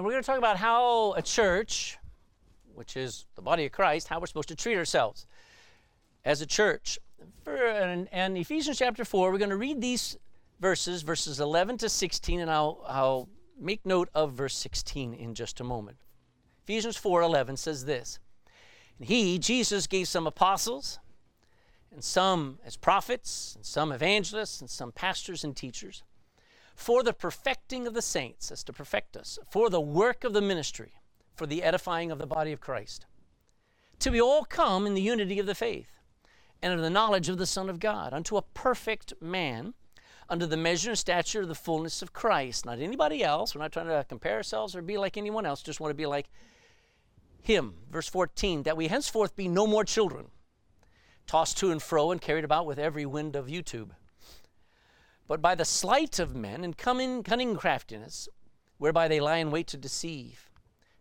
And we're going to talk about how a church, which is the body of Christ, how we're supposed to treat ourselves as a church. For, and, and Ephesians chapter 4, we're going to read these verses, verses 11 to 16, and I'll, I'll make note of verse 16 in just a moment. Ephesians 4:11 says this, and he, Jesus, gave some apostles, and some as prophets, and some evangelists, and some pastors and teachers, for the perfecting of the saints, as to perfect us, for the work of the ministry, for the edifying of the body of Christ, till we all come in the unity of the faith, and of the knowledge of the Son of God, unto a perfect man, under the measure and stature of the fullness of Christ. Not anybody else. We're not trying to compare ourselves or be like anyone else, just want to be like him. Verse 14, that we henceforth be no more children, tossed to and fro and carried about with every wind of YouTube. But by the sleight of men and cunning, cunning craftiness, whereby they lie in wait to deceive.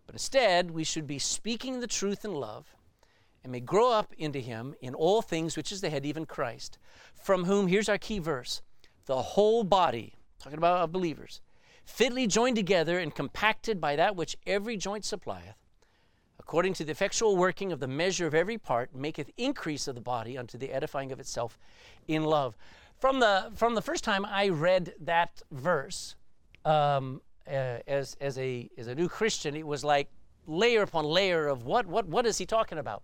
But instead, we should be speaking the truth in love, and may grow up into him in all things, which is the head, even Christ, from whom, here's our key verse, the whole body, talking about believers, fitly joined together and compacted by that which every joint supplieth, according to the effectual working of the measure of every part, maketh increase of the body unto the edifying of itself in love. From the, from the first time I read that verse um, uh, as, as, a, as a new Christian, it was like layer upon layer of what, what, what is he talking about?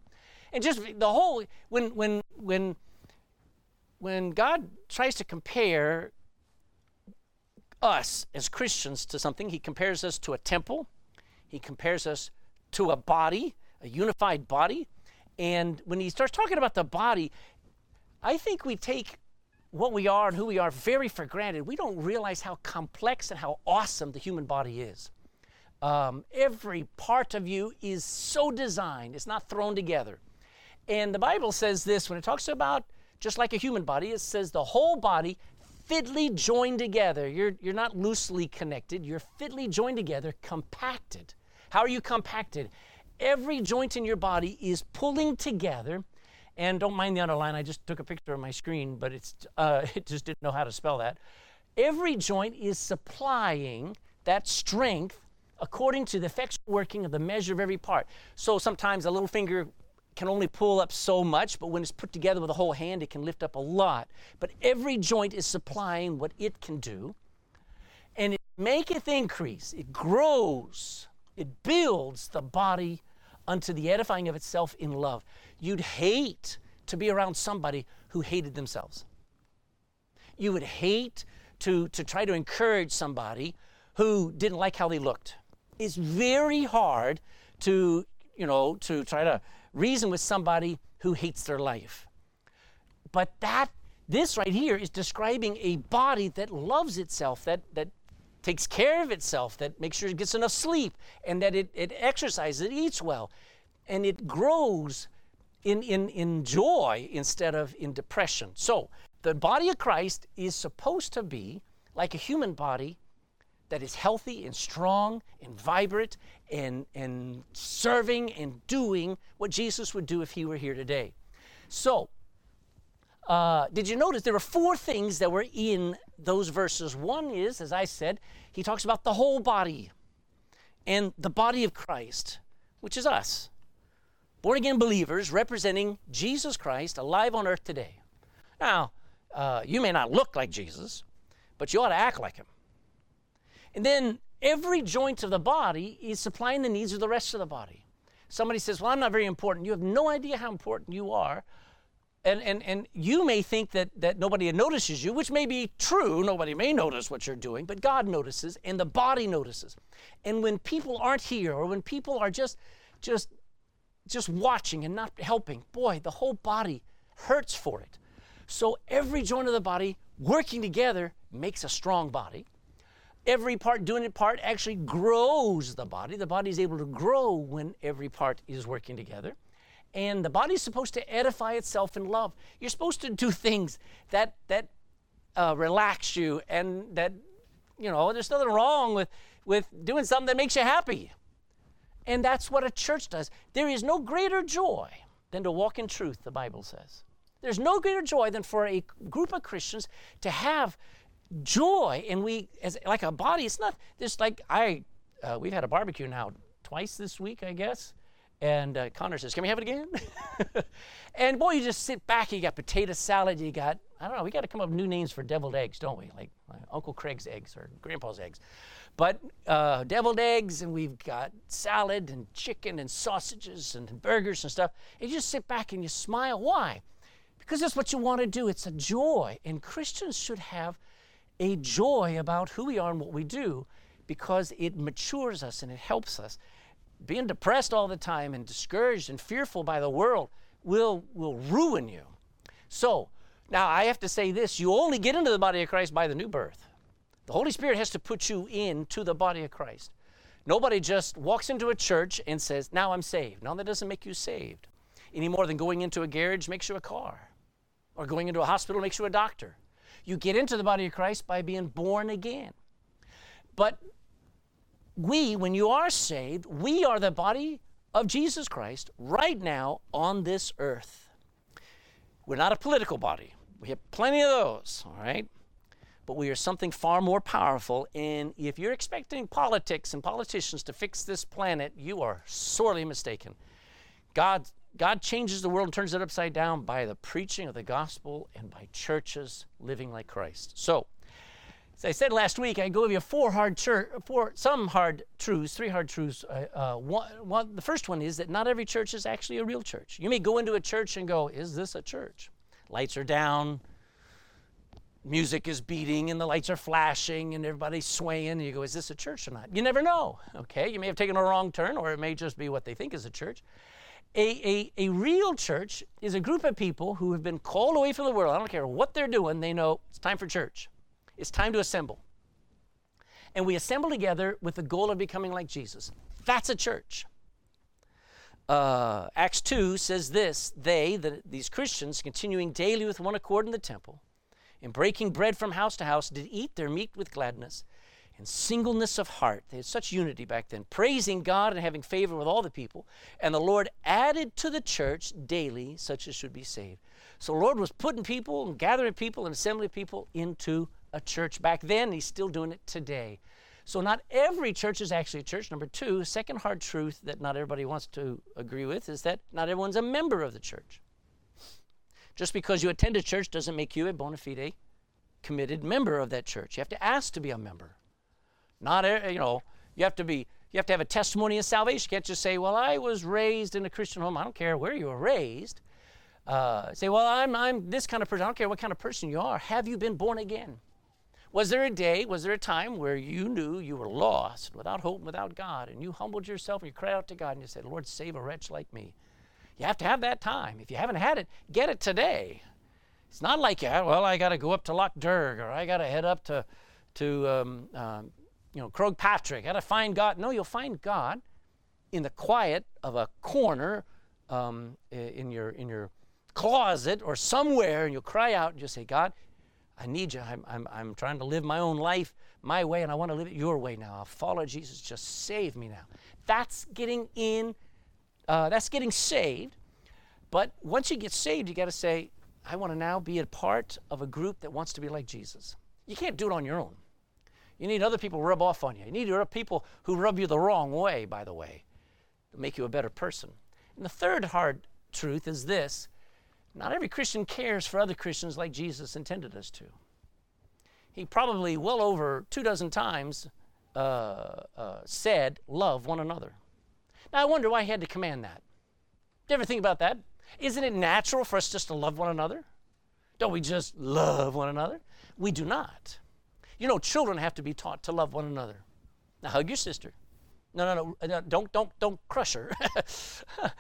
And just the whole, when, when, when, when God tries to compare us as Christians to something, he compares us to a temple, he compares us to a body, a unified body. And when he starts talking about the body, I think we take what we are and who we are very for granted. We don't realize how complex and how awesome the human body is. Um, every part of you is so designed, it's not thrown together. And the Bible says this when it talks about just like a human body, it says the whole body fitly joined together. You're, you're not loosely connected, you're fitly joined together, compacted how are you compacted? Every joint in your body is pulling together. And don't mind the underline, I just took a picture of my screen, but it's, uh, it just didn't know how to spell that. Every joint is supplying that strength according to the effectual working of the measure of every part. So sometimes a little finger can only pull up so much, but when it's put together with a whole hand, it can lift up a lot. But every joint is supplying what it can do, and it maketh increase, it grows it builds the body unto the edifying of itself in love. You'd hate to be around somebody who hated themselves. You would hate to, to try to encourage somebody who didn't like how they looked. It's very hard to, you know, to try to reason with somebody who hates their life. But that this right here is describing a body that loves itself, that, that takes care of itself, that makes sure it gets enough sleep, and that it, it exercises, it eats well, and it grows in, in, in joy instead of in depression. So, the body of Christ is supposed to be like a human body that is healthy and strong and vibrant and, and serving and doing what Jesus would do if he were here today. So, uh, did you notice there were four things that were in those verses? One is, as I said, he talks about the whole body and the body of Christ, which is us. Born again believers representing Jesus Christ alive on earth today. Now, uh, you may not look like Jesus, but you ought to act like him. And then every joint of the body is supplying the needs of the rest of the body. Somebody says, Well, I'm not very important. You have no idea how important you are and, and, and you may think that, that nobody notices you, which may be true. Nobody may notice what you're doing, but God notices and the body notices. And when people aren't here or when people are just, just, just watching and not helping, boy, the whole body hurts for it. So every joint of the body working together makes a strong body. Every part doing its part actually grows the body. The body is able to grow when every part is working together and the body's supposed to edify itself in love. You're supposed to do things that that uh, relax you and that you know there's nothing wrong with with doing something that makes you happy. And that's what a church does. There is no greater joy than to walk in truth, the Bible says. There's no greater joy than for a group of Christians to have joy and we as like a body it's not just like I uh, we've had a barbecue now twice this week, I guess. And uh, Connor says, Can we have it again? and boy, you just sit back. You got potato salad. You got, I don't know, we got to come up with new names for deviled eggs, don't we? Like Uncle Craig's eggs or Grandpa's eggs. But uh, deviled eggs, and we've got salad and chicken and sausages and burgers and stuff. And you just sit back and you smile. Why? Because that's what you want to do. It's a joy. And Christians should have a joy about who we are and what we do because it matures us and it helps us. Being depressed all the time and discouraged and fearful by the world will, will ruin you. So, now I have to say this you only get into the body of Christ by the new birth. The Holy Spirit has to put you into the body of Christ. Nobody just walks into a church and says, Now I'm saved. No, that doesn't make you saved. Any more than going into a garage makes you a car, or going into a hospital makes you a doctor. You get into the body of Christ by being born again. But we, when you are saved, we are the body of Jesus Christ right now on this earth. We're not a political body. We have plenty of those, all right? But we are something far more powerful. And if you're expecting politics and politicians to fix this planet, you are sorely mistaken. God, God changes the world and turns it upside down by the preaching of the gospel and by churches living like Christ. So, as I said last week, I go give you four hard church, four some hard truths, three hard truths. Uh, uh, one, one, the first one is that not every church is actually a real church. You may go into a church and go, "Is this a church?" Lights are down, music is beating, and the lights are flashing, and everybody's swaying. And you go, "Is this a church or not?" You never know. Okay, you may have taken a wrong turn, or it may just be what they think is a church. A, a, a real church is a group of people who have been called away from the world. I don't care what they're doing, they know it's time for church. It's time to assemble. And we assemble together with the goal of becoming like Jesus. That's a church. Uh, Acts 2 says this They, the, these Christians, continuing daily with one accord in the temple, and breaking bread from house to house, did eat their meat with gladness and singleness of heart. They had such unity back then, praising God and having favor with all the people. And the Lord added to the church daily such as should be saved. So the Lord was putting people and gathering people and assembling people into a church back then. He's still doing it today. So, not every church is actually a church. Number two, second hard truth that not everybody wants to agree with is that not everyone's a member of the church. Just because you attend a church doesn't make you a bona fide committed member of that church. You have to ask to be a member. Not, you know, you have to be, you have to have a testimony of salvation. You can't just say, well, I was raised in a Christian home. I don't care where you were raised. Uh, say, well, I'm, I'm this kind of person. I don't care what kind of person you are. Have you been born again? Was there a day, was there a time where you knew you were lost, without hope, without God, and you humbled yourself and you cried out to God and you said, Lord, save a wretch like me? You have to have that time. If you haven't had it, get it today. It's not like, well, I got to go up to Lough Derg or I got to head up to, to um, um, you know, Croagh Patrick. I got to find God. No, you'll find God in the quiet of a corner um, in, your, in your closet or somewhere, and you'll cry out and just say, God, I need you. I'm, I'm, I'm trying to live my own life my way, and I want to live it your way now. I'll follow Jesus. Just save me now. That's getting in, uh, that's getting saved. But once you get saved, you got to say, I want to now be a part of a group that wants to be like Jesus. You can't do it on your own. You need other people rub off on you. You need other people who rub you the wrong way, by the way, to make you a better person. And the third hard truth is this not every Christian cares for other Christians like Jesus intended us to. He probably well over two dozen times uh, uh, said, Love one another. Now, I wonder why he had to command that. Do you ever think about that? Isn't it natural for us just to love one another? Don't we just love one another? We do not. You know, children have to be taught to love one another. Now, hug your sister. No, no, no, don't, don't, don't crush her.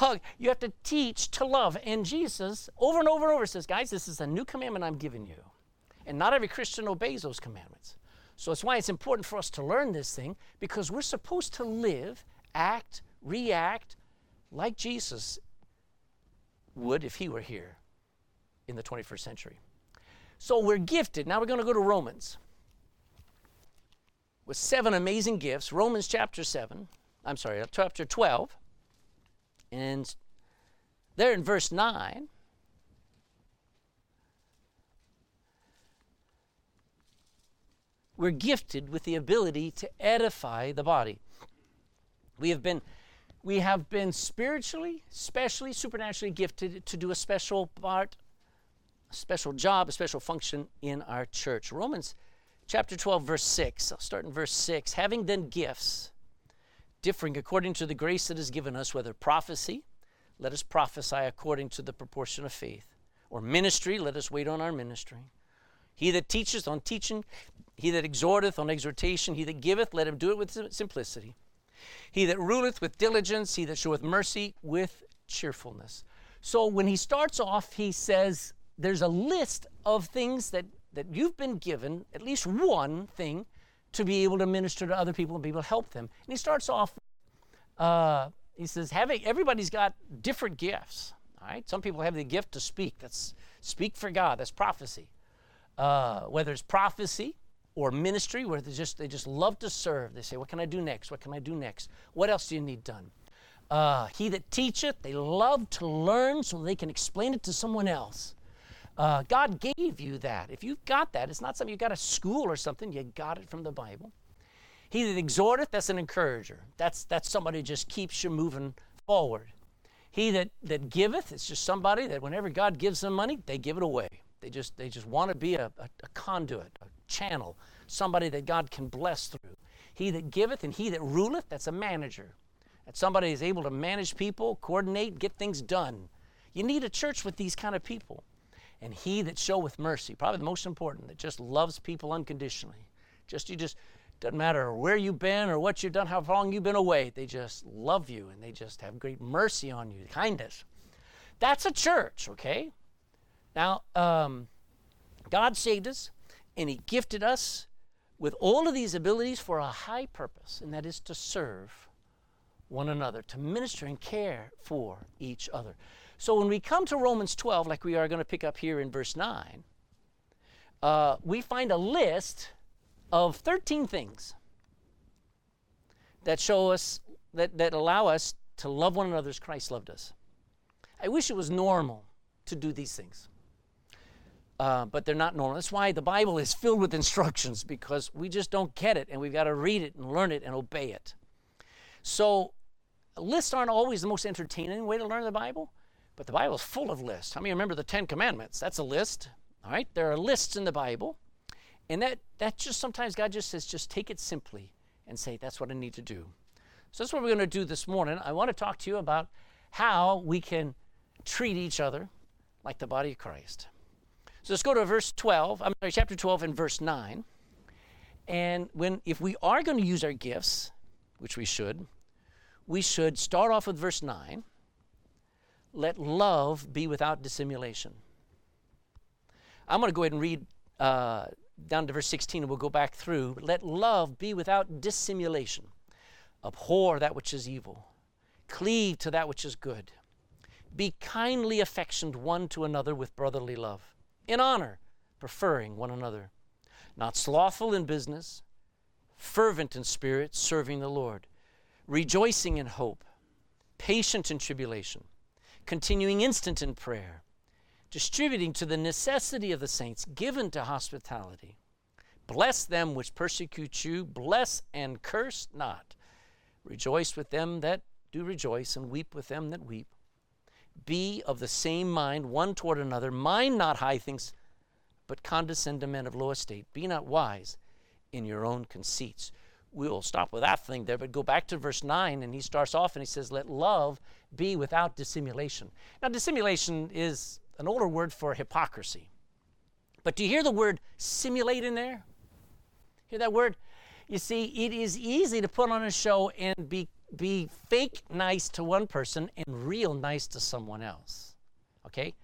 hug. You have to teach to love. And Jesus, over and over and over, says, guys, this is a new commandment I'm giving you. And not every Christian obeys those commandments. So it's why it's important for us to learn this thing because we're supposed to live, act, react like Jesus would if he were here in the 21st century. So we're gifted. Now we're going to go to Romans with seven amazing gifts. Romans chapter 7, I'm sorry, chapter 12. And there in verse 9, we're gifted with the ability to edify the body. We have been we have been spiritually, specially, supernaturally gifted to do a special part, a special job, a special function in our church. Romans chapter 12, verse 6. I'll start in verse 6. Having then gifts differing according to the grace that is given us, whether prophecy, let us prophesy according to the proportion of faith, or ministry, let us wait on our ministry. He that teacheth on teaching, he that exhorteth on exhortation, he that giveth, let him do it with simplicity. He that ruleth with diligence, he that showeth mercy with cheerfulness. So when he starts off, he says there's a list of things that, that you've been given, at least one thing, to be able to minister to other people and be able to help them. And he starts off, uh, he says, having everybody's got different gifts. All right, some people have the gift to speak. That's speak for God. That's prophecy. Uh, whether it's prophecy, or ministry where they just they just love to serve. They say, "What can I do next? What can I do next? What else do you need done?" Uh, he that teacheth, they love to learn so they can explain it to someone else. Uh, God gave you that. If you've got that, it's not something you got at school or something. You got it from the Bible. He that exhorteth, that's an encourager. That's that's somebody who just keeps you moving forward. He that that giveth, it's just somebody that whenever God gives them money, they give it away. They just they just want to be a, a, a conduit, a channel, somebody that God can bless through. He that giveth and he that ruleth, that's a manager. That's somebody who's able to manage people, coordinate, get things done. You need a church with these kind of people. And he that showeth mercy, probably the most important, that just loves people unconditionally. Just you just doesn't matter where you've been or what you've done, how long you've been away, they just love you and they just have great mercy on you, kindness. That's a church, okay? Now, um, God saved us and He gifted us with all of these abilities for a high purpose, and that is to serve one another, to minister and care for each other. So when we come to Romans 12, like we are going to pick up here in verse 9, uh, we find a list of 13 things that show us, that, that allow us to love one another as Christ loved us. I wish it was normal to do these things uh, but they're not normal. That's why the Bible is filled with instructions because we just don't get it and we've got to read it and learn it and obey it. So, lists aren't always the most entertaining way to learn the Bible, but the Bible is full of lists. How many remember the Ten Commandments? That's a list. All right, there are lists in the Bible, and that that just sometimes God just says, just take it simply and say, that's what I need to do. So that's what we're going to do this morning. I want to talk to you about how we can treat each other like the body of Christ. So let's go to verse 12, I'm sorry, chapter 12 and verse 9. And when if we are going to use our gifts, which we should, we should start off with verse 9. Let love be without dissimulation. I'm going to go ahead and read uh, down to verse 16 and we'll go back through. Let love be without dissimulation. Abhor that which is evil, cleave to that which is good. Be kindly affectioned one to another with brotherly love in honor, preferring one another, not slothful in business, fervent in spirit, serving the Lord, rejoicing in hope, patient in tribulation, continuing instant in prayer, distributing to the necessity of the saints, given to hospitality. Bless them which persecute you, bless and curse not. Rejoice with them that do rejoice, and weep with them that weep. Be of the same mind one toward another. Mind not high things, but condescend to men of low estate. Be not wise in your own conceits. We'll stop with that thing there, but go back to verse 9, and he starts off and he says, Let love be without dissimulation. Now, dissimulation is an older word for hypocrisy. But do you hear the word simulate in there? Hear that word? You see, it is easy to put on a show and be be fake nice to one person and real nice to someone else. Okay?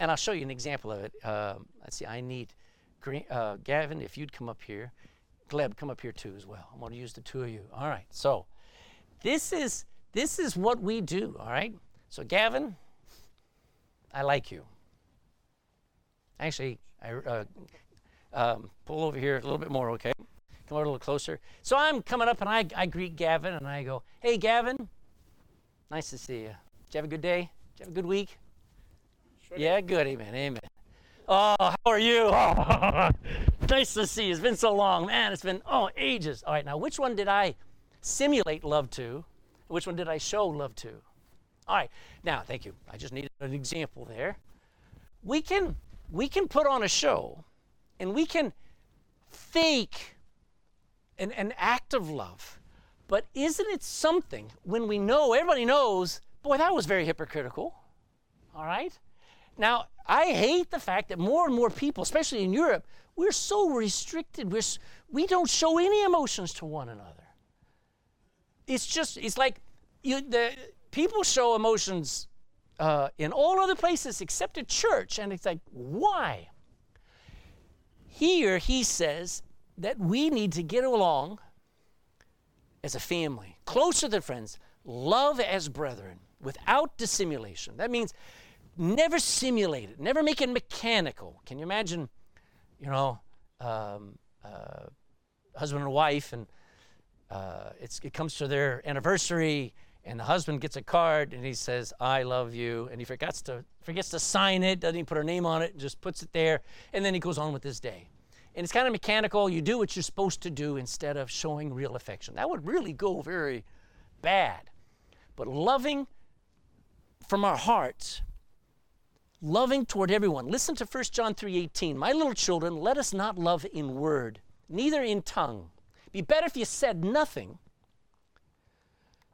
And I'll show you an example of it. Uh, let's see, I need Green, uh, Gavin, if you'd come up here. Gleb, come up here too as well. I'm going to use the two of you. All right. So this is this is what we do. All right. So Gavin, I like you. Actually, I uh, um, pull over here a little bit more. Okay. Come over a little closer. So I'm coming up and I, I greet Gavin and I go, Hey, Gavin, nice to see you. Did you have a good day? Did you have a good week? Sure yeah, good. Amen. Amen. Oh, how are you? Oh, Nice to see you. It's been so long. Man, it's been, oh, ages. All right, now which one did I simulate love to? Which one did I show love to? All right, now, thank you. I just needed an example there. We can, we can put on a show and we can fake an, an act of love. But isn't it something when we know, everybody knows, boy, that was very hypocritical? All right? Now, I hate the fact that more and more people, especially in Europe, we're so restricted. We're, we don't show any emotions to one another. It's just, it's like you, the, people show emotions uh, in all other places except at church. And it's like, why? Here, he says that we need to get along as a family, closer than friends, love as brethren, without dissimulation. That means never simulate it, never make it mechanical. Can you imagine, you know, um, uh, husband and wife, and uh, it comes to their anniversary, and the husband gets a card and he says, "I love you," and he forgets to forgets to sign it, doesn't even put her name on it, just puts it there, and then he goes on with his day. And it's kind of mechanical. You do what you're supposed to do instead of showing real affection. That would really go very bad. But loving from our hearts loving toward everyone. Listen to 1 John 3:18. My little children, let us not love in word, neither in tongue. Be better if you said nothing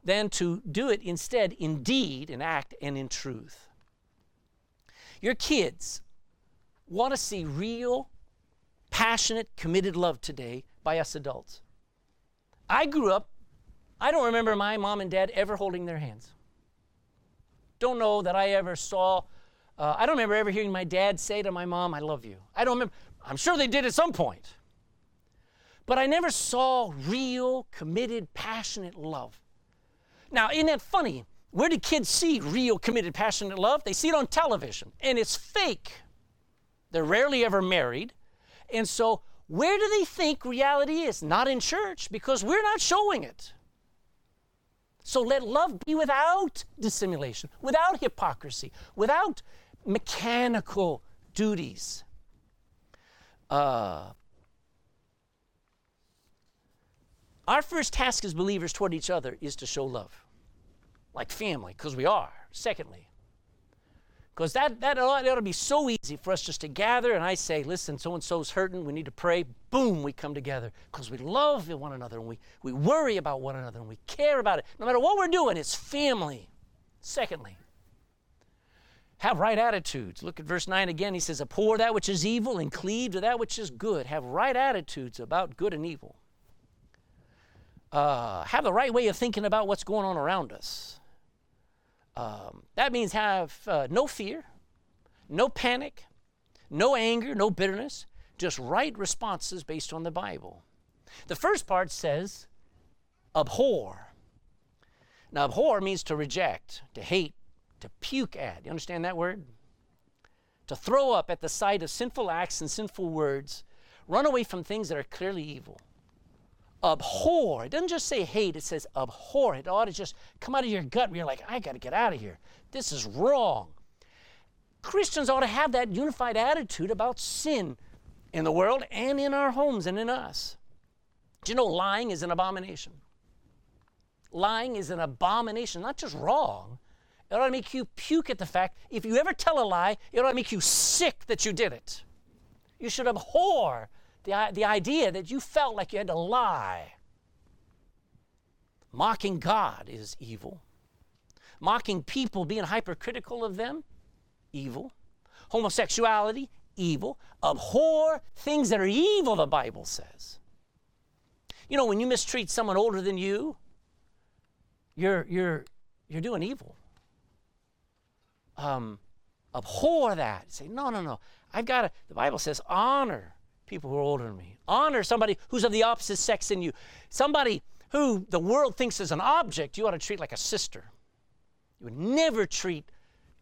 than to do it instead in deed, in act, and in truth. Your kids want to see real, passionate, committed love today by us adults. I grew up, I don't remember my mom and dad ever holding their hands. Don't know that I ever saw uh, I don't remember ever hearing my dad say to my mom, I love you. I don't remember. I'm sure they did at some point. But I never saw real, committed, passionate love. Now, isn't that funny? Where do kids see real, committed, passionate love? They see it on television, and it's fake. They're rarely ever married. And so, where do they think reality is? Not in church, because we're not showing it. So let love be without dissimulation, without hypocrisy, without mechanical duties. Uh, our first task as believers toward each other is to show love, like family, because we are. Secondly, because that, that ought, ought to be so easy for us just to gather and I say, listen, so and so's hurting, we need to pray. Boom, we come together because we love one another and we, we worry about one another and we care about it. No matter what we're doing, it's family. Secondly, have right attitudes. Look at verse 9 again. He says, Abhor that which is evil and cleave to that which is good. Have right attitudes about good and evil. Uh, have the right way of thinking about what's going on around us. Um, that means have uh, no fear, no panic, no anger, no bitterness, just right responses based on the Bible. The first part says, abhor. Now, abhor means to reject, to hate, to puke at. You understand that word? To throw up at the sight of sinful acts and sinful words. Run away from things that are clearly evil. Abhor. It doesn't just say hate, it says abhor. It ought to just come out of your gut and you're like, I got to get out of here. This is wrong. Christians ought to have that unified attitude about sin in the world and in our homes and in us. Do you know lying is an abomination? Lying is an abomination, not just wrong, it ought to make you puke at the fact. If you ever tell a lie, it ought to make you sick that you did it. You should abhor the, the idea that you felt like you had to lie. Mocking God is evil. Mocking people, being hypercritical of them, evil. Homosexuality, evil. Abhor things that are evil, the Bible says. You know, when you mistreat someone older than you, you're, you're, you're doing evil um, abhor that. Say, no, no, no. I've got to, the Bible says, honor people who are older than me. Honor somebody who's of the opposite sex than you. Somebody who the world thinks is an object, you ought to treat like a sister. You would never treat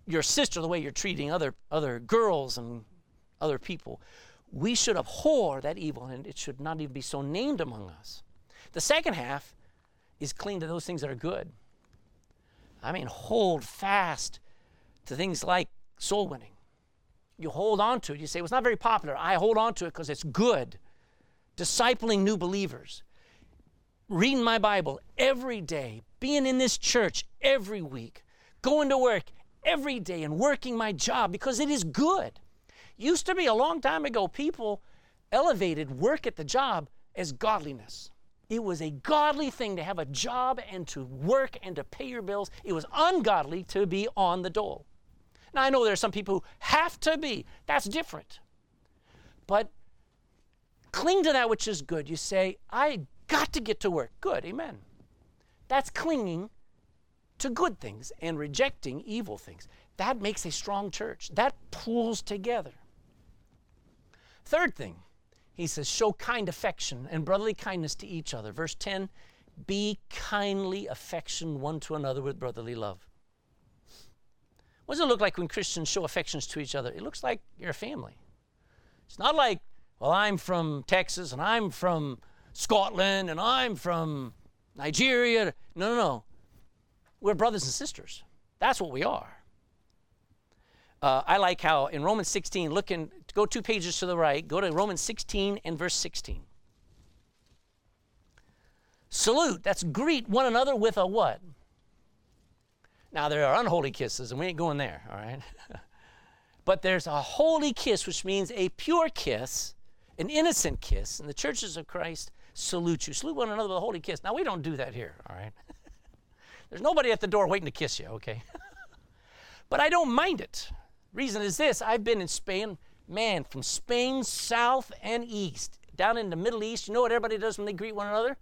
your sister the way you're treating other, other girls and other people. We should abhor that evil, and it should not even be so named among us. The second half is cling to those things that are good. I mean, hold fast to things like soul winning, You hold on to it. You say, well, it's not very popular. I hold on to it because it's good. Discipling new believers, reading my Bible every day, being in this church every week, going to work every day, and working my job because it is good. Used to be a long time ago, people elevated work at the job as godliness. It was a godly thing to have a job and to work and to pay your bills. It was ungodly to be on the dole. Now, I know there are some people who have to be, that's different. But cling to that which is good. You say, I got to get to work. Good, amen. That's clinging to good things and rejecting evil things. That makes a strong church. That pulls together. Third thing, he says, show kind affection and brotherly kindness to each other. Verse 10 be kindly affection one to another with brotherly love. What does it look like when Christians show affections to each other? It looks like you're a family. It's not like, well, I'm from Texas and I'm from Scotland and I'm from Nigeria. No, no, no. We're brothers and sisters. That's what we are. Uh, I like how in Romans 16, look in, go two pages to the right, go to Romans 16 and verse 16. Salute, that's greet one another with a what? Now, there are unholy kisses, and we ain't going there, all right? but there's a holy kiss, which means a pure kiss, an innocent kiss. And the churches of Christ salute you. Salute one another with a holy kiss. Now, we don't do that here, all right? There's nobody at the door waiting to kiss you, okay? but I don't mind it. Reason is this I've been in Spain, man, from Spain south and east, down in the Middle East. You know what everybody does when they greet one another?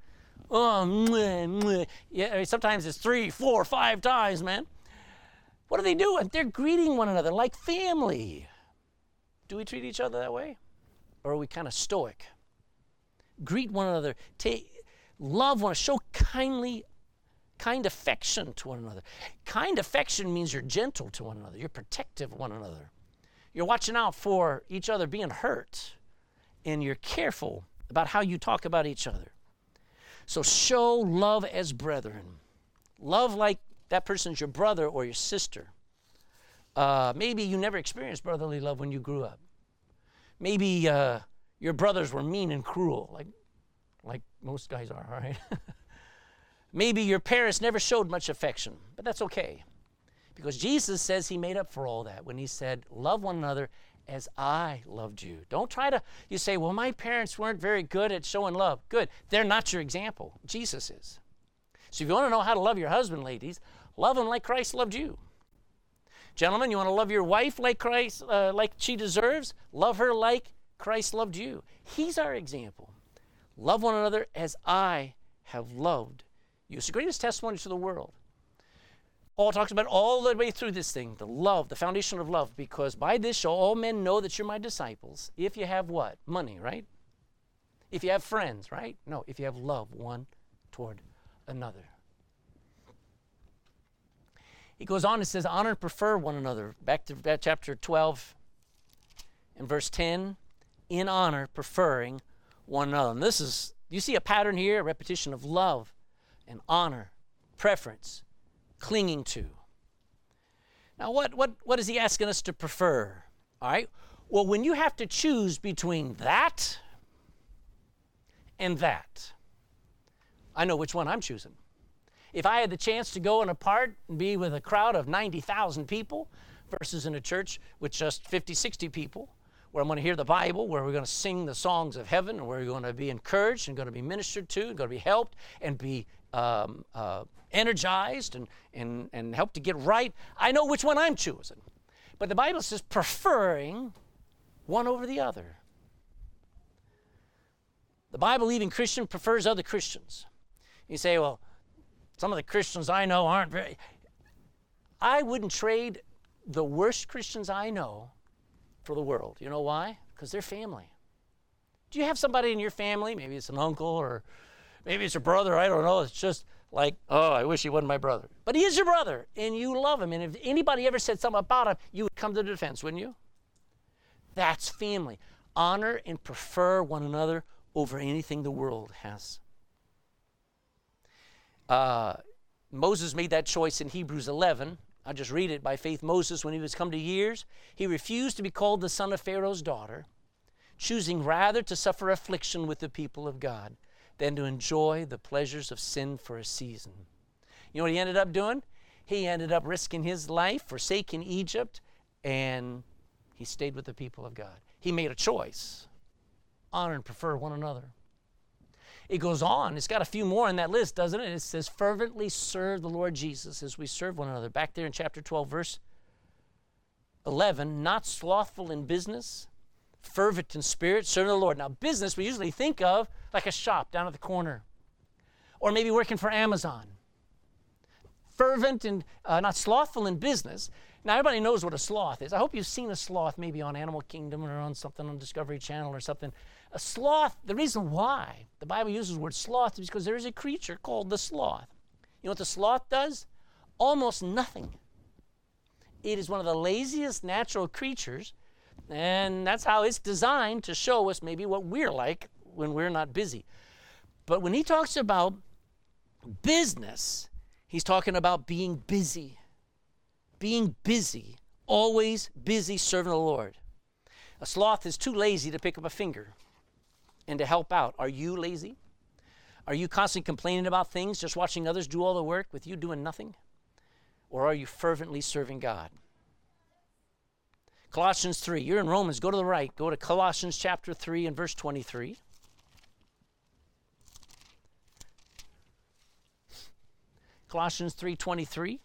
Oh, mwah, mwah. yeah. Sometimes it's three, four, five times, man. What are they doing? They're greeting one another like family. Do we treat each other that way, or are we kind of stoic? Greet one another. Take love one. another, Show kindly kind affection to one another. Kind affection means you're gentle to one another, you're protective of one another. You're watching out for each other being hurt, and you're careful about how you talk about each other. So show love as brethren. Love like that person's your brother or your sister. Uh, maybe you never experienced brotherly love when you grew up. Maybe uh, your brothers were mean and cruel, like, like most guys are, all right? Maybe your parents never showed much affection, but that's okay. Because Jesus says he made up for all that when he said, Love one another as I loved you. Don't try to, you say, Well, my parents weren't very good at showing love. Good. They're not your example. Jesus is. So if you want to know how to love your husband, ladies, love him like Christ loved you. Gentlemen, you want to love your wife like Christ, uh, like she deserves? Love her like Christ loved you. He's our example. Love one another as I have loved you. It's the greatest testimony to the world. Paul talks about all the way through this thing the love, the foundation of love, because by this shall all men know that you're my disciples. If you have what? Money, right? If you have friends, right? No, if you have love one toward another. He goes on and says, honor and prefer one another. Back to chapter 12 and verse 10 in honor, preferring one another. And this is, you see a pattern here, a repetition of love and honor, preference, clinging to. Now, what, what, what is he asking us to prefer? All right. Well, when you have to choose between that and that, I know which one I'm choosing. If I had the chance to go in a part and be with a crowd of 90,000 people versus in a church with just 50, 60 people, where I'm going to hear the Bible, where we're going to sing the songs of heaven, and where we're going to be encouraged and going to be ministered to, and going to be helped and be um, uh, energized and, and, and help to get right, I know which one I'm choosing. But the Bible says preferring one over the other. The Bible believing Christian prefers other Christians. You say, well, some of the Christians I know aren't very. I wouldn't trade the worst Christians I know for the world. You know why? Because they're family. Do you have somebody in your family, maybe it's an uncle or Maybe it's your brother. I don't know. It's just like, oh, I wish he wasn't my brother. But he is your brother, and you love him. And if anybody ever said something about him, you would come to the defense, wouldn't you? That's family. Honor and prefer one another over anything the world has. Uh, Moses made that choice in Hebrews 11. I'll just read it. By faith, Moses, when he was come to years, he refused to be called the son of Pharaoh's daughter, choosing rather to suffer affliction with the people of God than to enjoy the pleasures of sin for a season. You know what he ended up doing? He ended up risking his life, forsaking Egypt, and he stayed with the people of God. He made a choice honor and prefer one another. It goes on. It's got a few more in that list, doesn't it? It says, fervently serve the Lord Jesus as we serve one another. Back there in chapter 12, verse 11, not slothful in business, fervent in spirit, serving the Lord. Now, business we usually think of like a shop down at the corner, or maybe working for Amazon. Fervent and uh, not slothful in business. Now, everybody knows what a sloth is. I hope you've seen a sloth maybe on Animal Kingdom or on something on Discovery Channel or something. A sloth, the reason why the Bible uses the word sloth is because there is a creature called the sloth. You know what the sloth does? Almost nothing. It is one of the laziest natural creatures, and that's how it's designed to show us maybe what we're like when we're not busy. But when he talks about business, he's talking about being busy being busy, always busy serving the Lord. A sloth is too lazy to pick up a finger and to help out. Are you lazy? Are you constantly complaining about things, just watching others do all the work with you doing nothing? Or are you fervently serving God? Colossians 3. You're in Romans. Go to the right. Go to Colossians chapter 3 and verse 23. Colossians 3:23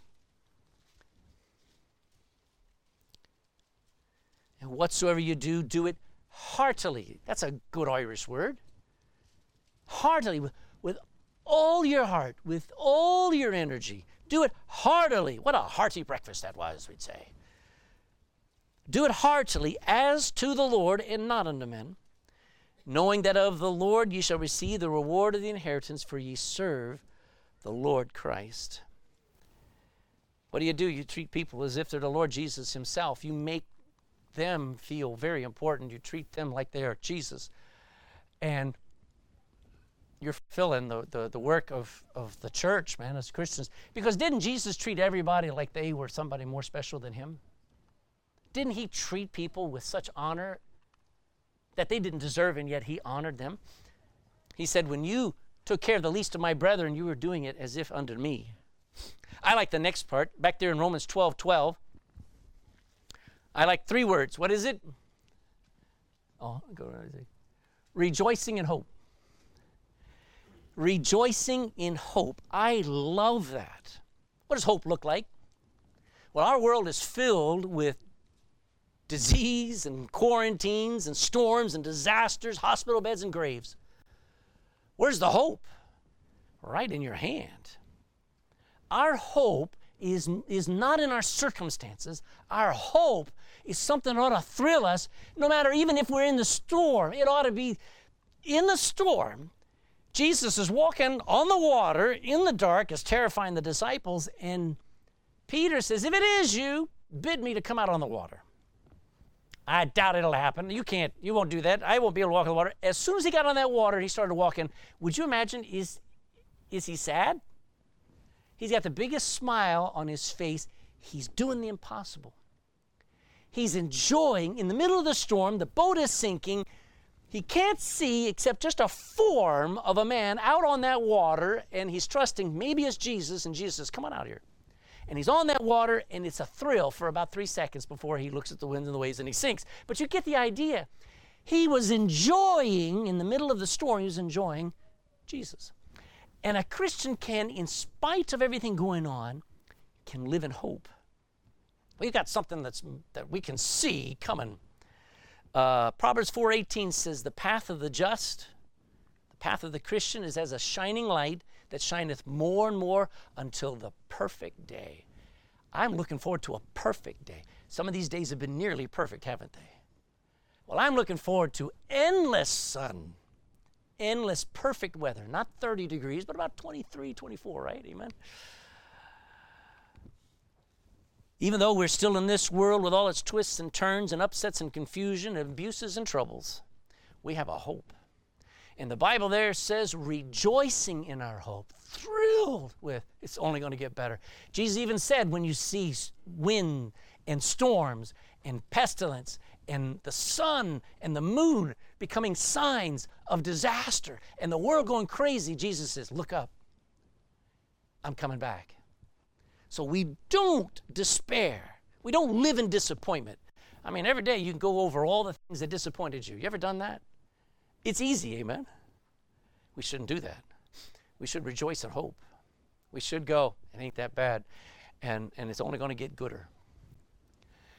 And whatsoever you do, do it heartily. That's a good Irish word. Heartily, with, with all your heart, with all your energy. Do it heartily. What a hearty breakfast that was, we'd say. Do it heartily as to the Lord and not unto men, knowing that of the Lord ye shall receive the reward of the inheritance, for ye serve the Lord Christ. What do you do? You treat people as if they're the Lord Jesus Himself. You make them feel very important. You treat them like they are Jesus. And you're fulfilling the, the, the work of, of the church, man, as Christians. Because didn't Jesus treat everybody like they were somebody more special than him? Didn't he treat people with such honor that they didn't deserve, and yet he honored them? He said, When you took care of the least of my brethren, you were doing it as if under me. I like the next part, back there in Romans 12 12. I like three words. What is it? Oh, go. Rejoicing in hope. Rejoicing in hope. I love that. What does hope look like? Well, our world is filled with disease and quarantines and storms and disasters, hospital beds and graves. Where's the hope? Right in your hand. Our hope is, is not in our circumstances. Our hope is something that ought to thrill us, no matter even if we're in the storm. It ought to be in the storm. Jesus is walking on the water in the dark, is terrifying the disciples, and Peter says, If it is you, bid me to come out on the water. I doubt it'll happen. You can't, you won't do that. I won't be able to walk on the water. As soon as he got on that water, he started walking. Would you imagine, is, is he sad? He's got the biggest smile on his face. He's doing the impossible. He's enjoying, in the middle of the storm, the boat is sinking. He can't see except just a form of a man out on that water, and he's trusting maybe it's Jesus, and Jesus says, Come on out here. And he's on that water, and it's a thrill for about three seconds before he looks at the winds and the waves and he sinks. But you get the idea. He was enjoying, in the middle of the storm, he was enjoying Jesus. And a Christian can, in spite of everything going on, can live in hope. We've got something that's, that we can see coming. Uh, Proverbs 4.18 says, The path of the just, the path of the Christian is as a shining light that shineth more and more until the perfect day. I'm looking forward to a perfect day. Some of these days have been nearly perfect, haven't they? Well, I'm looking forward to endless sun endless, perfect weather. Not 30 degrees, but about 23, 24, right? Amen. Even though we're still in this world with all its twists and turns and upsets and confusion and abuses and troubles, we have a hope. And the Bible there says, rejoicing in our hope, thrilled with it's only going to get better. Jesus even said, when you see wind and storms and pestilence and the sun and the moon becoming signs of disaster and the world going crazy, Jesus says, Look up. I'm coming back. So we don't despair. We don't live in disappointment. I mean, every day you can go over all the things that disappointed you. You ever done that? It's easy, amen? We shouldn't do that. We should rejoice in hope. We should go, it ain't that bad. And, and it's only going to get gooder.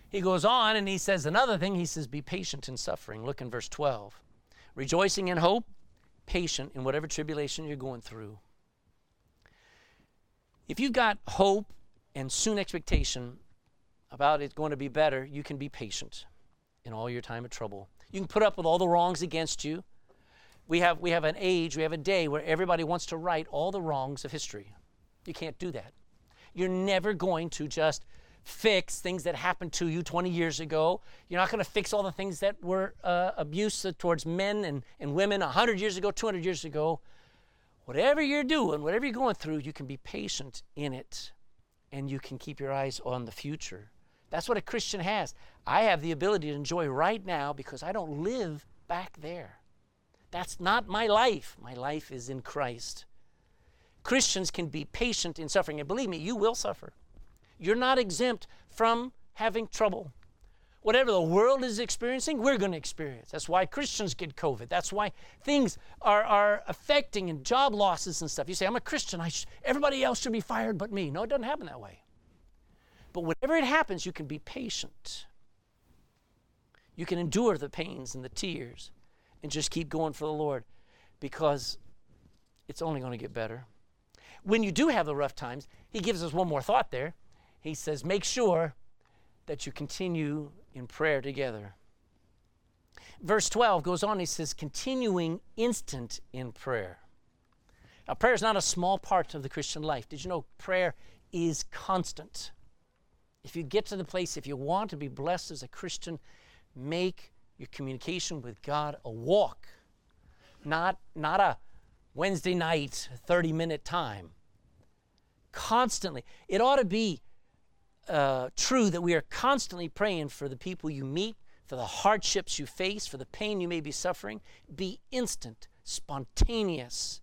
He goes on and he says another thing. He says, Be patient in suffering. Look in verse 12. Rejoicing in hope, patient in whatever tribulation you're going through. If you've got hope and soon expectation about it going to be better, you can be patient in all your time of trouble. You can put up with all the wrongs against you. We have, we have an age, we have a day where everybody wants to right all the wrongs of history. You can't do that. You're never going to just fix things that happened to you 20 years ago. You're not going to fix all the things that were uh, abuse towards men and, and women 100 years ago, 200 years ago. Whatever you're doing, whatever you're going through, you can be patient in it and you can keep your eyes on the future. That's what a Christian has. I have the ability to enjoy right now because I don't live back there. That's not my life. My life is in Christ. Christians can be patient in suffering, and believe me, you will suffer. You're not exempt from having trouble. Whatever the world is experiencing, we're going to experience. That's why Christians get COVID. That's why things are, are affecting and job losses and stuff. You say, I'm a Christian. I sh- everybody else should be fired but me. No, it doesn't happen that way. But whenever it happens, you can be patient. You can endure the pains and the tears and just keep going for the Lord because it's only going to get better. When you do have the rough times, he gives us one more thought there. He says, make sure that you continue in prayer together. Verse 12 goes on, he says, continuing instant in prayer. Now, prayer is not a small part of the Christian life. Did you know prayer is constant? If you get to the place, if you want to be blessed as a Christian, make your communication with God a walk, not, not a Wednesday night, 30 minute time. Constantly. It ought to be uh, true that we are constantly praying for the people you meet, for the hardships you face, for the pain you may be suffering. Be instant, spontaneous.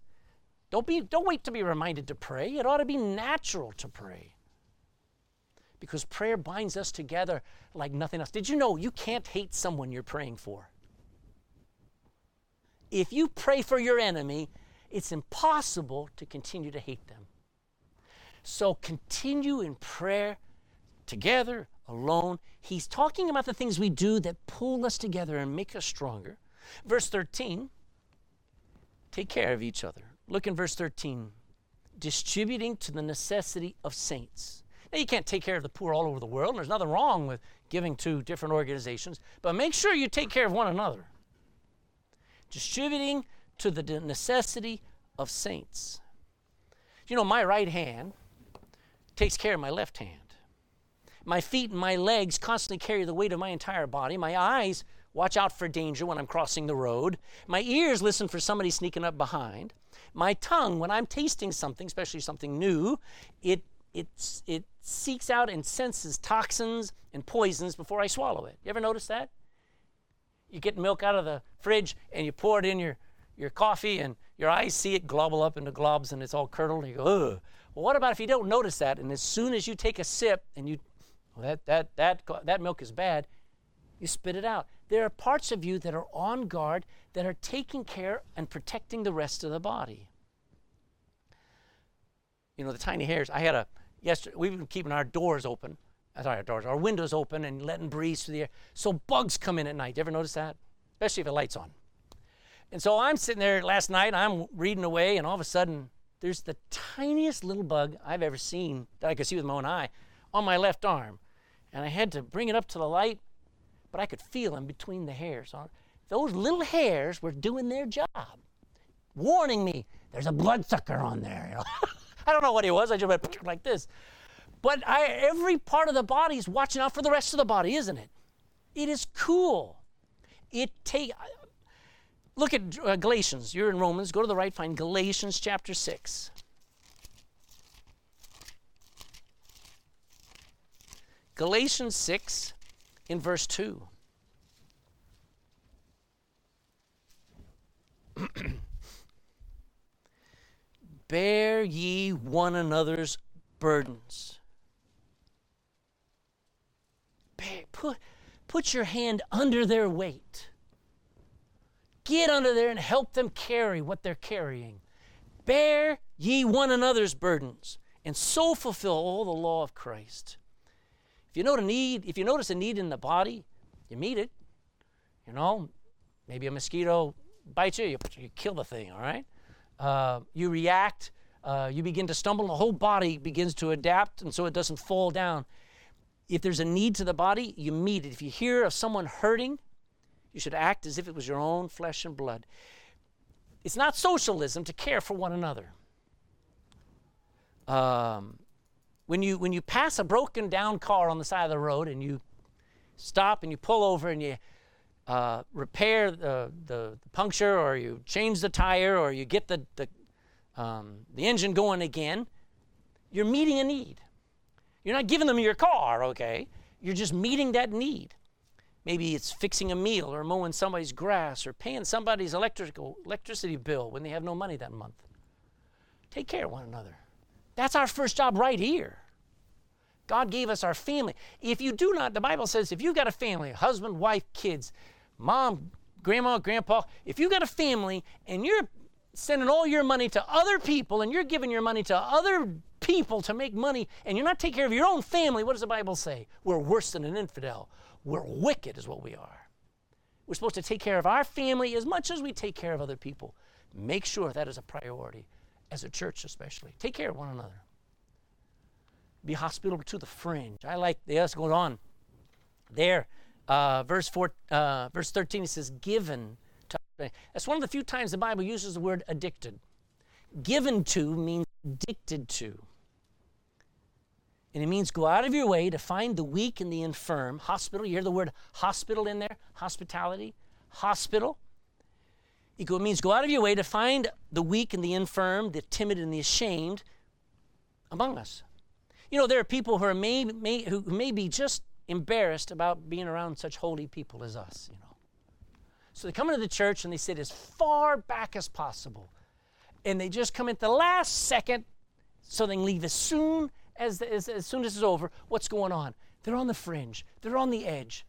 Don't, be, don't wait to be reminded to pray. It ought to be natural to pray because prayer binds us together like nothing else. Did you know you can't hate someone you're praying for? If you pray for your enemy, it's impossible to continue to hate them. So continue in prayer together, alone. He's talking about the things we do that pull us together and make us stronger. Verse 13 take care of each other. Look in verse 13 distributing to the necessity of saints. Now, you can't take care of the poor all over the world, and there's nothing wrong with giving to different organizations, but make sure you take care of one another. Distributing to the necessity of saints. You know, my right hand takes care of my left hand. My feet and my legs constantly carry the weight of my entire body. My eyes watch out for danger when I'm crossing the road. My ears listen for somebody sneaking up behind. My tongue, when I'm tasting something, especially something new, it it, it seeks out and senses toxins and poisons before I swallow it. You ever notice that? You get milk out of the fridge and you pour it in your, your coffee and your eyes see it globble up into globs and it's all curdled and you go, ugh. Well, what about if you don't notice that and as soon as you take a sip and you, well, that, that, that, that milk is bad, you spit it out. There are parts of you that are on guard that are taking care and protecting the rest of the body. You know, the tiny hairs. I had a, yesterday, we've been keeping our doors open. Uh, sorry, our doors, our windows open and letting breeze through the air. So bugs come in at night. You ever notice that? Especially if the light's on. And so I'm sitting there last night, I'm reading away, and all of a sudden, there's the tiniest little bug I've ever seen that I could see with my own eye on my left arm. And I had to bring it up to the light, but I could feel them between the hairs. Those little hairs were doing their job, warning me there's a bloodsucker on there. I don't know what he was. I just went like this. But I, every part of the body is watching out for the rest of the body, isn't it? It is cool. It take Look at uh, Galatians. You're in Romans. Go to the right, find Galatians chapter 6. Galatians 6 in verse 2. Bear ye one another's burdens. Bear, put, put your hand under their weight. Get under there and help them carry what they're carrying. Bear ye one another's burdens, and so fulfill all the law of Christ. If you notice a need, if you notice a need in the body, you meet it. You know, maybe a mosquito bites you, you, you kill the thing. All right. Uh, you react. Uh, you begin to stumble. The whole body begins to adapt, and so it doesn't fall down. If there's a need to the body, you meet it. If you hear of someone hurting, you should act as if it was your own flesh and blood. It's not socialism to care for one another. Um, when you when you pass a broken down car on the side of the road and you stop and you pull over and you uh, repair the, the, puncture or you change the tire or you get the, the, um, the engine going again, you're meeting a need. You're not giving them your car, okay? You're just meeting that need. Maybe it's fixing a meal or mowing somebody's grass or paying somebody's electrical electricity bill when they have no money that month. Take care of one another. That's our first job right here. God gave us our family. If you do not, the Bible says if you've got a family, husband, wife, kids, mom, grandma, grandpa, if you've got a family and you're sending all your money to other people and you're giving your money to other people to make money and you're not taking care of your own family, what does the Bible say? We're worse than an infidel. We're wicked, is what we are. We're supposed to take care of our family as much as we take care of other people. Make sure that is a priority, as a church especially. Take care of one another. Be hospitable to the fringe. I like the else going on. There, uh, verse four, uh, verse thirteen, he says, "Given." To, that's one of the few times the Bible uses the word addicted. Given to means addicted to. And it means go out of your way to find the weak and the infirm. Hospital, you hear the word hospital in there? Hospitality. Hospital. It means go out of your way to find the weak and the infirm, the timid and the ashamed among us. You know, there are people who, are may, may, who may be just embarrassed about being around such holy people as us, you know. So they come into the church and they sit as far back as possible. And they just come at the last second so they can leave as soon as, as, as soon as it's over, what's going on? They're on the fringe, they're on the edge.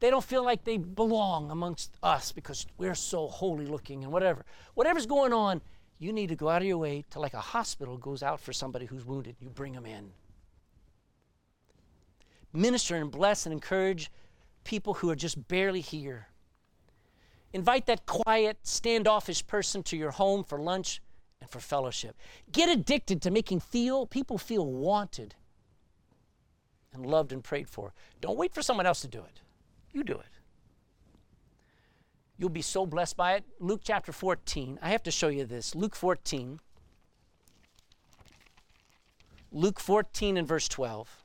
They don't feel like they belong amongst us because we're so holy looking and whatever. Whatever's going on, you need to go out of your way to like a hospital goes out for somebody who's wounded. You bring them in. Minister and bless and encourage people who are just barely here. Invite that quiet, standoffish person to your home for lunch and for fellowship. Get addicted to making feel people feel wanted and loved and prayed for. Don't wait for someone else to do it. You do it. You'll be so blessed by it. Luke chapter 14. I have to show you this. Luke 14. Luke 14 and verse 12.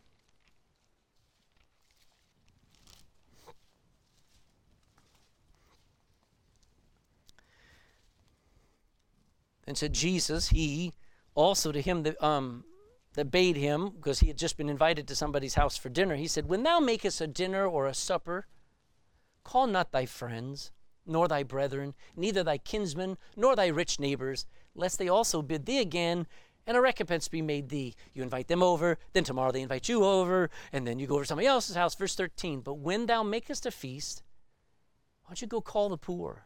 And said, Jesus, he also to him that, um, that bade him, because he had just been invited to somebody's house for dinner, he said, When thou makest a dinner or a supper, call not thy friends, nor thy brethren, neither thy kinsmen, nor thy rich neighbors, lest they also bid thee again, and a recompense be made thee. You invite them over, then tomorrow they invite you over, and then you go over to somebody else's house. Verse 13. But when thou makest a feast, why don't you go call the poor,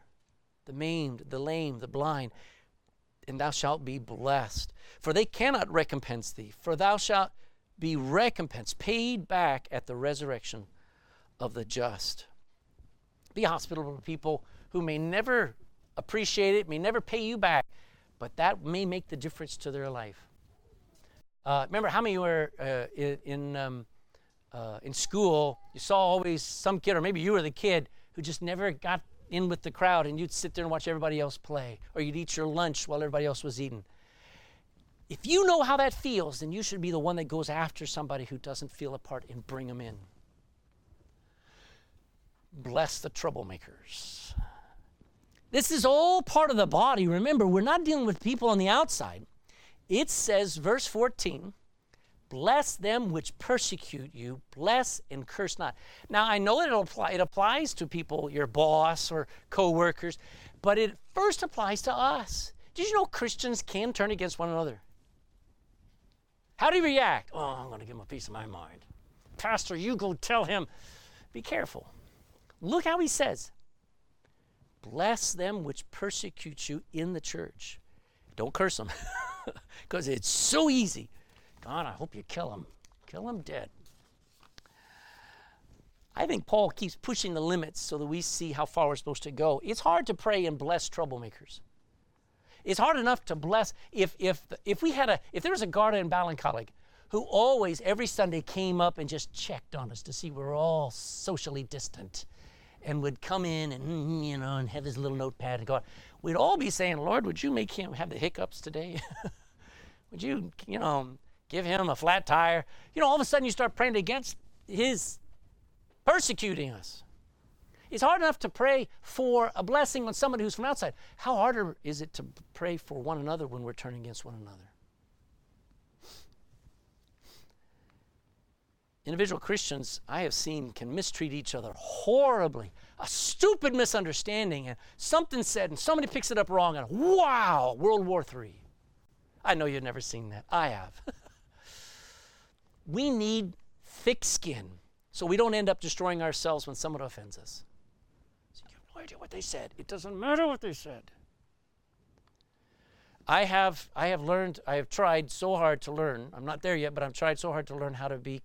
the maimed, the lame, the blind, and thou shalt be blessed. For they cannot recompense thee, for thou shalt be recompensed, paid back at the resurrection of the just. Be hospitable to people who may never appreciate it, may never pay you back, but that may make the difference to their life. Uh, remember how many were uh, in um, uh, in school? You saw always some kid, or maybe you were the kid who just never got in with the crowd and you'd sit there and watch everybody else play, or you'd eat your lunch while everybody else was eating. If you know how that feels, then you should be the one that goes after somebody who doesn't feel a part and bring them in. Bless the troublemakers. This is all part of the body. Remember, we're not dealing with people on the outside. It says, verse 14, bless them which persecute you, bless and curse not. Now, I know it, apply, it applies to people, your boss or coworkers, but it first applies to us. Did you know Christians can turn against one another? How do you react? Oh, I'm going to give him a piece of my mind. Pastor, you go tell him. Be careful. Look how he says, Bless them which persecute you in the church. Don't curse them, because it's so easy. God, I hope you kill him. Kill him dead. I think Paul keeps pushing the limits so that we see how far we're supposed to go. It's hard to pray and bless troublemakers. It's hard enough to bless if if if we had a if there was a Garda in Ballincollig who always every Sunday came up and just checked on us to see we're all socially distant and would come in and, mm, you know, and have his little notepad and go. We'd all be saying, Lord, would you make him have the hiccups today? would you, you know, give him a flat tire? You know, all of a sudden you start praying against his persecuting us. It's hard enough to pray for a blessing on somebody who's from outside. How harder is it to pray for one another when we're turning against one another? individual Christians I have seen can mistreat each other horribly. A stupid misunderstanding, and something said, and somebody picks it up wrong, and wow, World War III. I know you've never seen that. I have. we need thick skin so we don't end up destroying ourselves when someone offends us. So you have no idea what they said. It doesn't matter what they said. I have, I have learned, I have tried so hard to learn. I'm not there yet, but I've tried so hard to learn how to be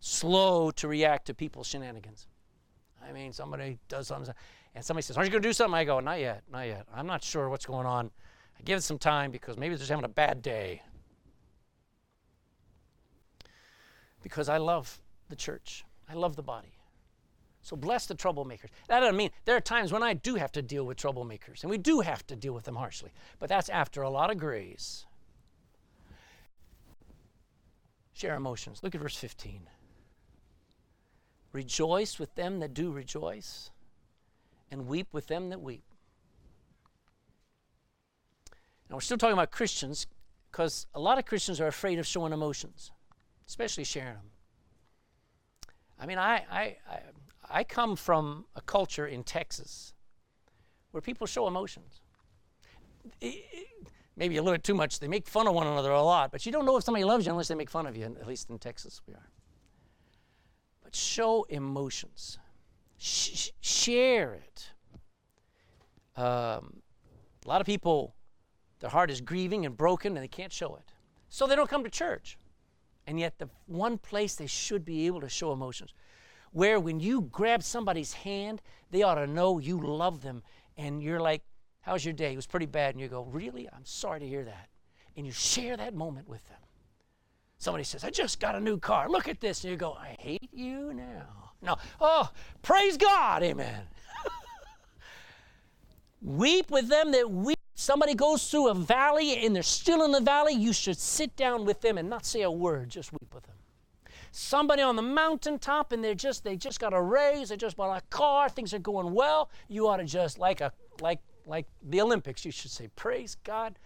slow to react to people's shenanigans. I mean, somebody does something, and somebody says, Aren't you going to do something? I go, Not yet, not yet. I'm not sure what's going on. I give it some time because maybe they're just having a bad day. Because I love the church, I love the body. So bless the troublemakers. That doesn't mean there are times when I do have to deal with troublemakers, and we do have to deal with them harshly, but that's after a lot of grace. Share emotions. Look at verse 15. Rejoice with them that do rejoice, and weep with them that weep. Now, we're still talking about Christians because a lot of Christians are afraid of showing emotions, especially sharing them. I mean, I, I, I, I come from a culture in Texas where people show emotions. Maybe a little bit too much. They make fun of one another a lot, but you don't know if somebody loves you unless they make fun of you, at least in Texas we are But show emotions, Sh- share it. Um, a lot of people, their heart is grieving and broken and they can't show it. So they don't come to church. And yet, the one place they should be able to show emotions, where when you grab somebody's hand, they ought to know you love them. And you're like, How's your day? It was pretty bad. And you go, Really? I'm sorry to hear that. And you share that moment with them. Somebody says, I just got a new car. Look at this. And you go, I hate you now. No. Oh, praise God. Amen. weep with them that weep. Somebody goes through a valley and they're still in the valley. You should sit down with them and not say a word. Just weep with them. Somebody on the mountaintop and they're just they just got a raise. They just bought a car. Things are going well. You ought to just like a like like the Olympics. You should say, praise God.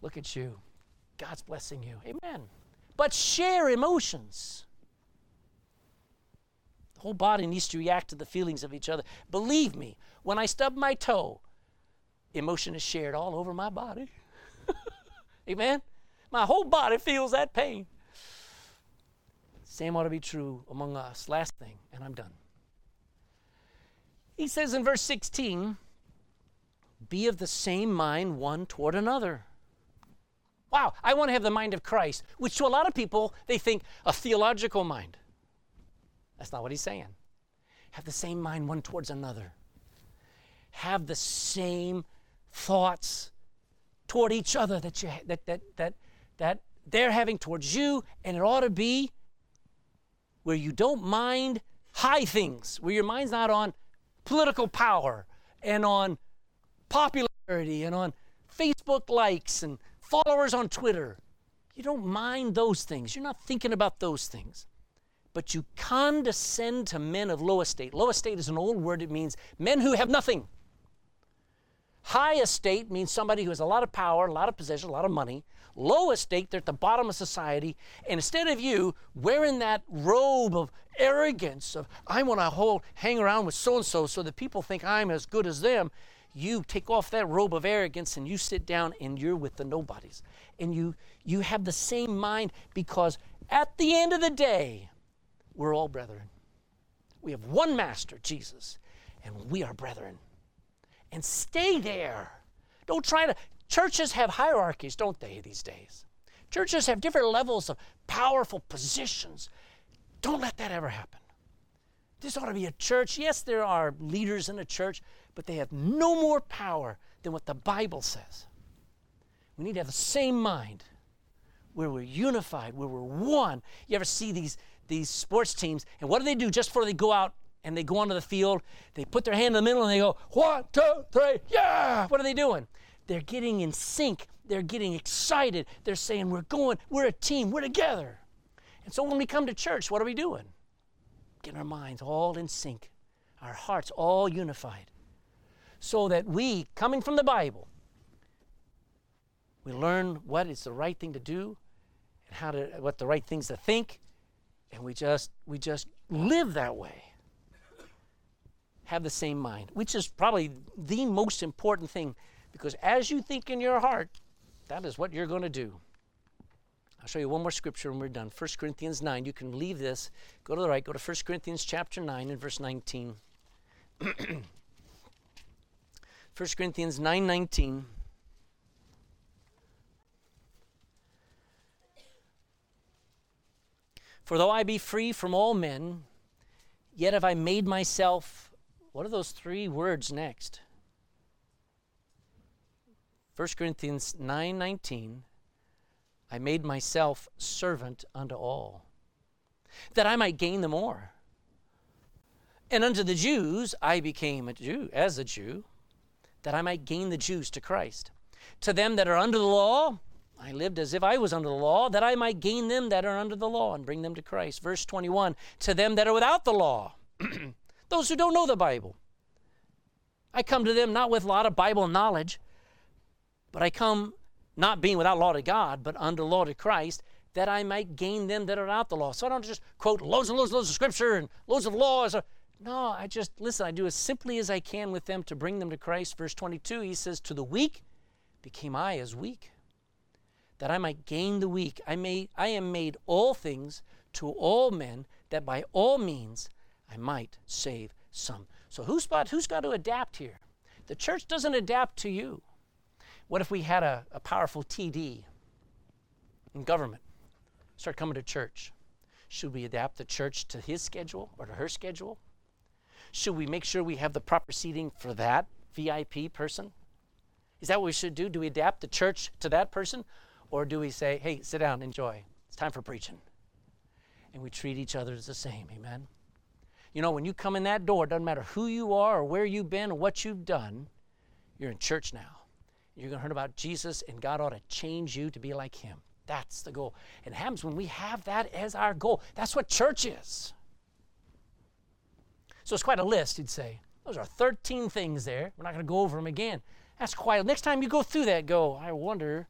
Look at you. God's blessing you. Amen. But share emotions. The whole body needs to react to the feelings of each other. Believe me, when I stub my toe, emotion is shared all over my body. Amen. My whole body feels that pain. Same ought to be true among us. Last thing, and I'm done. He says in verse 16, Be of the same mind one toward another. Wow, I want to have the mind of Christ, which to a lot of people, they think a theological mind. That's not what he's saying. Have the same mind one towards another. Have the same thoughts toward each other that you that that that that they're having towards you, and it ought to be where you don't mind high things, where your mind's not on political power and on popularity and on Facebook likes and followers on Twitter. You don't mind those things. You're not thinking about those things. But you condescend to men of low estate. Low estate is an old word, it means men who have nothing. High estate means somebody who has a lot of power, a lot of possession, a lot of money. Low estate, they're at the bottom of society. And instead of you wearing that robe of arrogance, of I want to hold, hang around with so and so so that people think I'm as good as them, you take off that robe of arrogance and you sit down and you're with the nobodies. And you you have the same mind because at the end of the day, we're all brethren. We have one master, Jesus, and we are brethren. And stay there. Don't try to. Churches have hierarchies, don't they, these days? Churches have different levels of powerful positions. Don't let that ever happen. This ought to be a church. Yes, there are leaders in a church, but they have no more power than what the Bible says. We need to have the same mind where we're unified, where we're one. You ever see these, these sports teams, and what do they do just before they go out and they go onto the field? They put their hand in the middle and they go, one, two, three, yeah! What are they doing? They're getting in sync. They're getting excited. They're saying, we're going, we're a team, we're together. And so when we come to church, what are we doing? Getting our minds all in sync, our hearts all unified, so that we, coming from the Bible, we learn what is the right thing to do and how to what the right things to think and we just we just live that way have the same mind which is probably the most important thing because as you think in your heart that is what you're going to do. I'll show you one more scripture when we're done. 1 corinthians 9 you can leave this. Go to the right go to 1 corinthians chapter 9 and verse 19 1 corinthians 9 19 For though I be free from all men, yet have I made myself. What are those three words next? 1 Corinthians 9:19 I made myself servant unto all that I might gain the more and unto the Jews I became a Jew as a Jew that I might gain the Jews to Christ to them that are under the law I lived as if I was under the law, that I might gain them that are under the law and bring them to Christ. Verse 21 To them that are without the law, those who don't know the Bible. I come to them not with a lot of Bible knowledge, but I come not being without law to God, but under law to Christ, that I might gain them that are without the law. So I don't just quote loads and loads and loads of scripture and loads of laws. No, I just, listen, I do as simply as I can with them to bring them to Christ. Verse 22, he says, To the weak became I as weak that I might gain the weak. I, may, I am made all things to all men, that by all means I might save some. So who's, got, who's got to adapt here? The church doesn't adapt to you. What if we had a, a powerful TD in government start coming to church? Should we adapt the church to his schedule or to her schedule? Should we make sure we have the proper seating for that VIP person? Is that what we should do? Do we adapt the church to that person? Or do we say, hey, sit down, enjoy? It's time for preaching. And we treat each other as the same. Amen? You know, when you come in that door, it doesn't matter who you are or where you've been or what you've done, you're in church now. You're going to hear about Jesus, and God ought to change you to be like Him. That's the goal. And it happens when we have that as our goal. That's what church is. So it's quite a list, you'd say. Those are 13 things there. We're not going to go over them again. That's quite. Next time you go through that, go, I wonder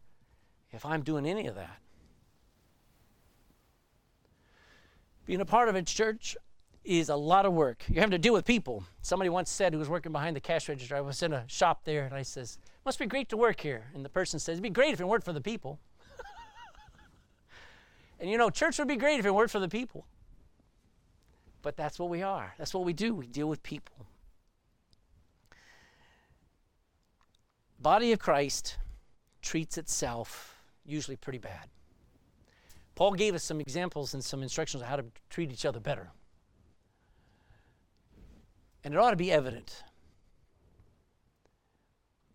if I'm doing any of that. Being a part of a church is a lot of work. You're having to deal with people. Somebody once said who was working behind the cash register, I was in a shop there and I says, Must be great to work here. And the person says, It'd be great if it weren't for the people. and you know, church would be great if it weren't for the people. But that's what we are. That's what we do. We deal with people. Body of Christ treats itself usually pretty bad. Paul gave us some examples and some instructions on how to treat each other better. And it ought to be evident.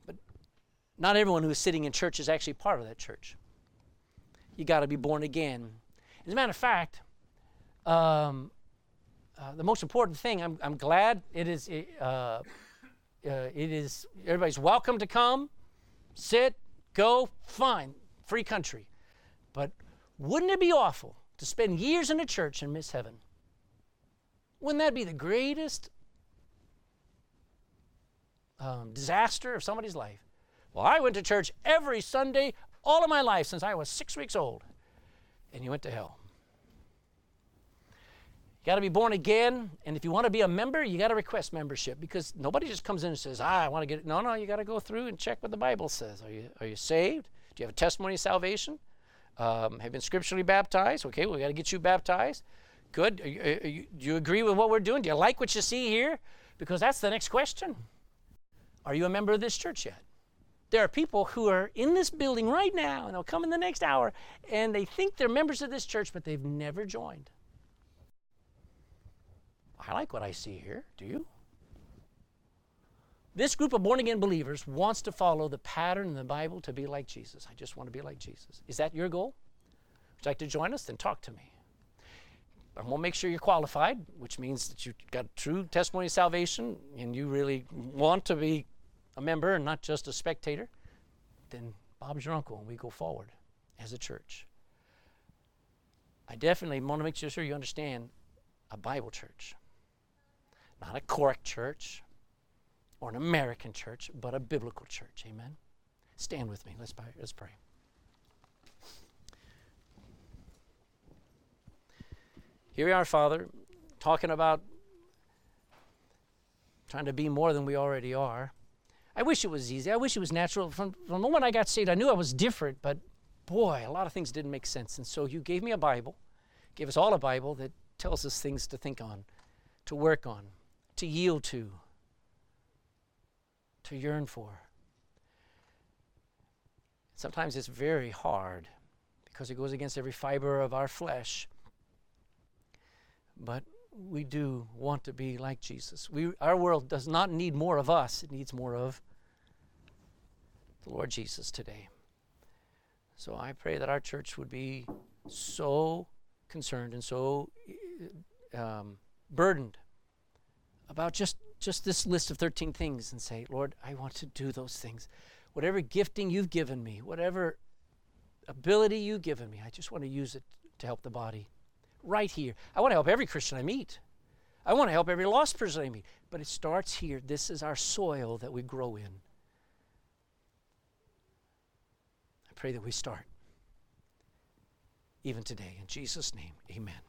But not everyone who is sitting in church is actually part of that church. You got to be born again. As a matter of fact, um, uh, the most important thing, I'm, I'm glad it is, uh, uh, it is, everybody's welcome to come, sit, go, fine free country. But wouldn't it be awful to spend years in a church and miss heaven? Wouldn't that be the greatest um, disaster of somebody's life. Well, I went to church every Sunday all of my life since I was six weeks old, and you went to hell. You got to be born again, and if you want to be a member, you got to request membership because nobody just comes in and says, "Ah, I want to get." It. No, no, you got to go through and check what the Bible says. Are you are you saved? Do you have a testimony of salvation? Um, have been scripturally baptized? Okay, we got to get you baptized. Good. Are you, are you, do you agree with what we're doing? Do you like what you see here? Because that's the next question. Are you a member of this church yet? There are people who are in this building right now, and they'll come in the next hour, and they think they're members of this church, but they've never joined. I like what I see here. Do you? This group of born again believers wants to follow the pattern in the Bible to be like Jesus. I just want to be like Jesus. Is that your goal? Would you like to join us? Then talk to me. I'm going to make sure you're qualified, which means that you've got true testimony of salvation and you really want to be a member and not just a spectator. Then Bob's your uncle and we go forward as a church. I definitely want to make sure you understand a Bible church, not a correct church, or an American church, but a biblical church. Amen. Stand with me. Let's pray. Let's pray. Here we are, Father, talking about trying to be more than we already are. I wish it was easy. I wish it was natural. From, from the moment I got saved, I knew I was different, but boy, a lot of things didn't make sense. And so you gave me a Bible, gave us all a Bible that tells us things to think on, to work on, to yield to, to yearn for. Sometimes it's very hard because it goes against every fiber of our flesh. But we do want to be like Jesus. We, our world does not need more of us, it needs more of the Lord Jesus today. So I pray that our church would be so concerned and so um, burdened about just just this list of 13 things and say, Lord, I want to do those things. Whatever gifting you've given me, whatever ability you've given me, I just want to use it to help the body right here. I want to help every Christian I meet. I want to help every lost person I meet. But it starts here. This is our soil that we grow in. I pray that we start even today. In Jesus' name, amen.